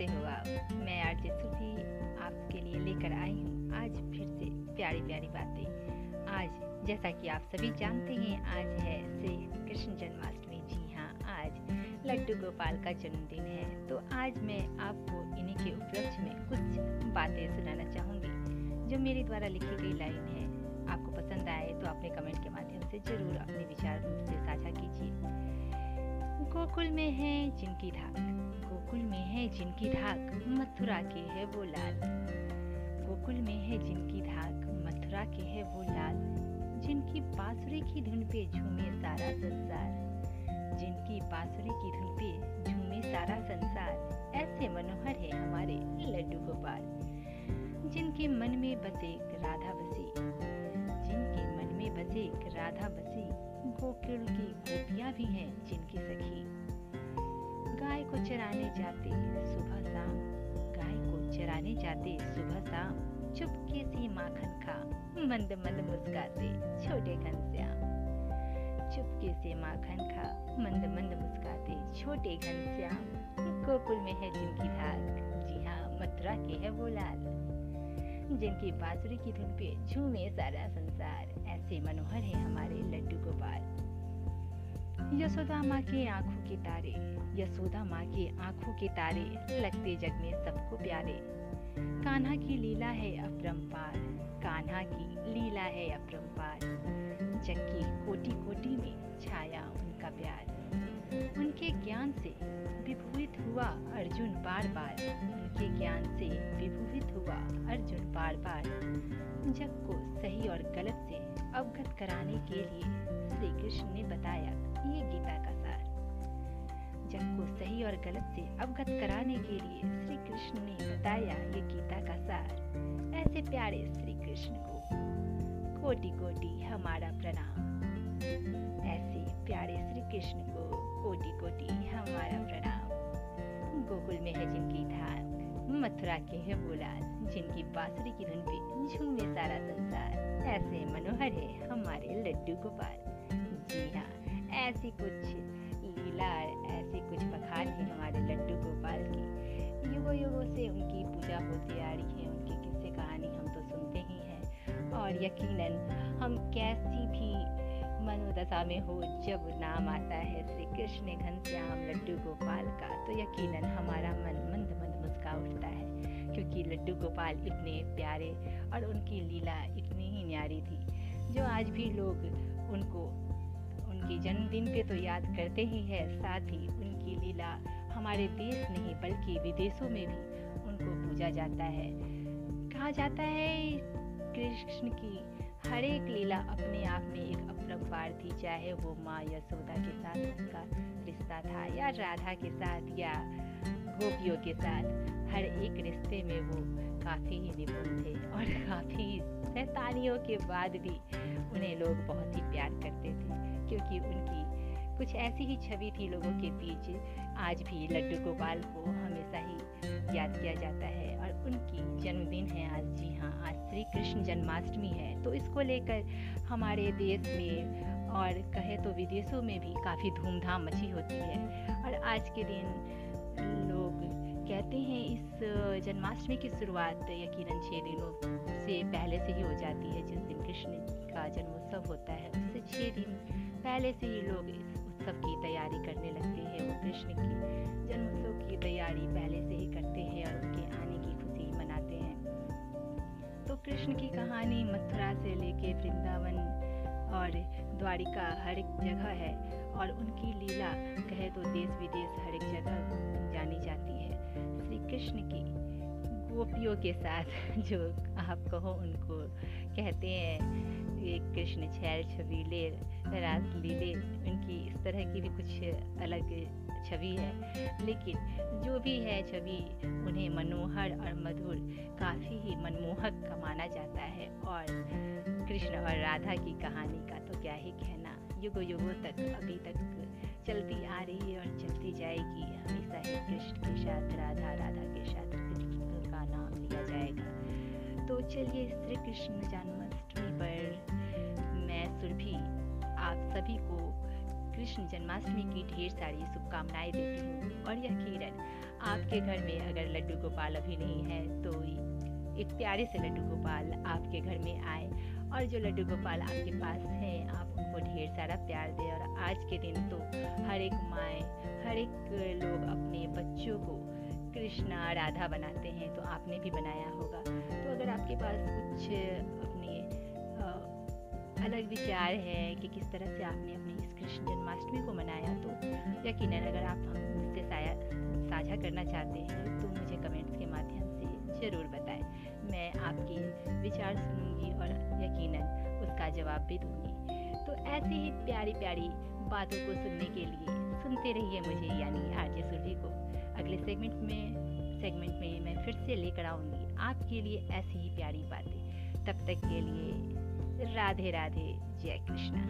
कैसे हो आप। मैं आरजे सुधी आपके लिए लेकर आई हूँ। आज फिर से प्यारी प्यारी बातें। आज जैसा कि आप सभी जानते हैं, आज है श्री कृष्ण जन्माष्टमी। जी हाँ आज लड्डू गोपाल का जन्मदिन है। तो आज मैं आपको इन्हीं के उपलक्ष्य में कुछ बातें सुनाना चाहूँगी। जो मेरे द्वारा लिखी गई लाइन है, आपको पसंद आए तो अपने कमेंट के माध्यम से ज़रूर अपने विचार मुझसे साझा कीजिए। गोकुल में है जिनकी धाक गोकुल में है जिनकी धाक मथुरा के है वो लाल। गोकुल में है जिनकी धाक मथुरा के है वो लाल। जिनकी बांसुरी की धुन पे झूमे सारा संसार। जिनकी बांसुरी की धुन पे झूमे सारा संसार। ऐसे मनोहर है हमारे लड्डू गोपाल। जिनके मन में बसे राधा बसी। जिनके मन में बसे राधा बसी। गोकुल की गोपियाँ भी हैं जिनकी सखी। गाय को चराने जाते सुबह शाम। गाय को चराने जाते सुबह शाम। चुपके से माखन खा, मंद मंद मुस्काते छोटे घनश्याम। चुपके से माखन खा, मंद मंद मुस्काते छोटे घनश्याम। गोकुल में है जिनकी धाक। जी हाँ मथुरा के है वो लाल। जिनकी बांसुरी की धुन पे झूमे सारा संसार। ऐसे मनोहर है हमारे लड्डू गोपाल। यशोदा माँ के आँखों के तारे, यशोदा माँ के आँखों के तारे लगते जग में सबको प्यारे। कान्हा की लीला है अपरंपार कान्हा की लीला है अपरंपार जग की कोटि कोटि में छाया उनका प्यार। उनके ज्ञान से विभूत हुआ अर्जुन बार बार उनके ज्ञान से विभूत हुआ अर्जुन बार बार जग को सही और गलत से अवगत कराने के लिए श्री कृष्ण ने बताया ये गीता का सार। जग को सही और गलत से अवगत कराने के लिए श्री कृष्ण ने बताया ये गीता का सार। ऐसे प्यारे श्री कृष्ण को कोटि कोटि हमारा प्रणाम। ऐसे प्यारे श्री कृष्ण को कोटि कोटि हमारा प्रणाम। गोकुल में है जिनकी धाम मथुरा के है बोलाल जिनकी बांसुरी की धुन पे झूमे सारा संसार। ऐसे मनोहर है हमारे लड्डू गोपाल। जी हाँ ऐसी कुछ लीला ऐसी कुछ बखान है हमारे लड्डू गोपाल की। युगों युगों से उनकी पूजा होती आ रही है, उनकी किस्से कहानी हम तो सुनते ही हैं। और यकीनन, हम कैसी भी मनोदशा में हो, जब नाम आता है श्री कृष्ण घनश्याम लड्डू गोपाल का तो यकीनन हमारा मन क्योंकि लड्डू गोपाल इतने प्यारे और उनकी लीला इतनी ही न्यारी थी, जो आज भी लोग उनको, उनके जन्मदिन पे तो याद करते ही है। साथ ही उनकी लीला हमारे देश नहीं, बल्कि विदेशों में भी उनको पूजा जाता है। कहा जाता है, कृष्ण की हर एक लीला अपने आप में एक अपरंपार थी चाहे वो माँ यशोदा के साथ उसका रिश्ता था या राधा के साथ या गोपियों के साथ हर एक रिश्ते में वो काफ़ी ही निपुण थे और काफ़ी सैतानियों के बाद भी उन्हें लोग बहुत ही प्यार करते थे, क्योंकि उनकी कुछ ऐसी ही छवि थी लोगों के बीच। आज भी लड्डू गोपाल को हमेशा ही याद किया जाता है और उनकी जन्मदिन है आज। जी हाँ आज श्री कृष्ण जन्माष्टमी है। तो इसको लेकर हमारे देश में और कहे तो विदेशों में भी काफ़ी धूमधाम मची होती है। और आज के दिन कहते हैं इस जन्माष्टमी की शुरुआत यकीनन छः दिनों से पहले से ही हो जाती है जिस दिन कृष्ण का जन्मोत्सव होता है। उससे छः दिन पहले से ही लोग इस उत्सव की तैयारी करने लगते हैं। वो कृष्ण की जन्मोत्सव की तैयारी पहले से ही करते हैं और उनके आने की खुशी मनाते हैं। तो कृष्ण की कहानी मथुरा से लेके वृंदावन और द्वारिका हर एक जगह है और उनकी लीला कहे तो देश विदेश हर एक जगह जानी जाती है। श्री कृष्ण की गोपियों के साथ जो आप कहो उनको कहते हैं। ये कृष्ण छैल, छबीले, रास लीले उनकी इस तरह की भी कुछ अलग छवि है। लेकिन जो भी है छवि, उन्हें मनोहर और मधुर, काफ़ी ही मनमोहक का माना जाता है। और कृष्ण और राधा की कहानी का तो क्या ही कहना। युगों युगों तक, अभी तक चलती आ रही है और चलती जाएगी। हमेशा ही कृष्ण के साथ, राधा राधा के साथ कृष्ण का नाम लिया जाएगा। तो चलिए श्री कृष्ण जन्माष्टमी पर मैं सुरभि, आप सभी को कृष्ण जन्माष्टमी की ढेर सारी शुभकामनाएँ देती हूँ और यकीनन आपके घर में अगर लड्डू गोपाल अभी नहीं है तो एक प्यारे से लड्डू गोपाल आपके घर में आए और जो लड्डू गोपाल आपके पास हैं, आप उनको ढेर सारा प्यार दें और आज के दिन तो हर एक माए हर एक लोग अपने बच्चों को कृष्णा राधा बनाते हैं तो आपने भी बनाया होगा। तो अगर आपके पास कुछ अपने अलग विचार है कि किस तरह से आपने अपनी इस कृष्ण जन्माष्टमी को मनाया तो यकीन अगर आप मुझसे साझा करना चाहते हैं तो मुझे कमेंट्स के माध्यम से ज़रूर बताएँ। मैं आपके विचार सुनूँगी और जवाब भी दूँगी। तो ऐसी ही प्यारी प्यारी बातों को सुनने के लिए सुनते रहिए मुझे, यानी आरजे सुरभि को। अगले सेगमेंट में सेगमेंट में मैं फिर से लेकर आऊँगी। आपके लिए ऐसी ही प्यारी बातें। तब तक के लिए राधे राधे जय कृष्णा।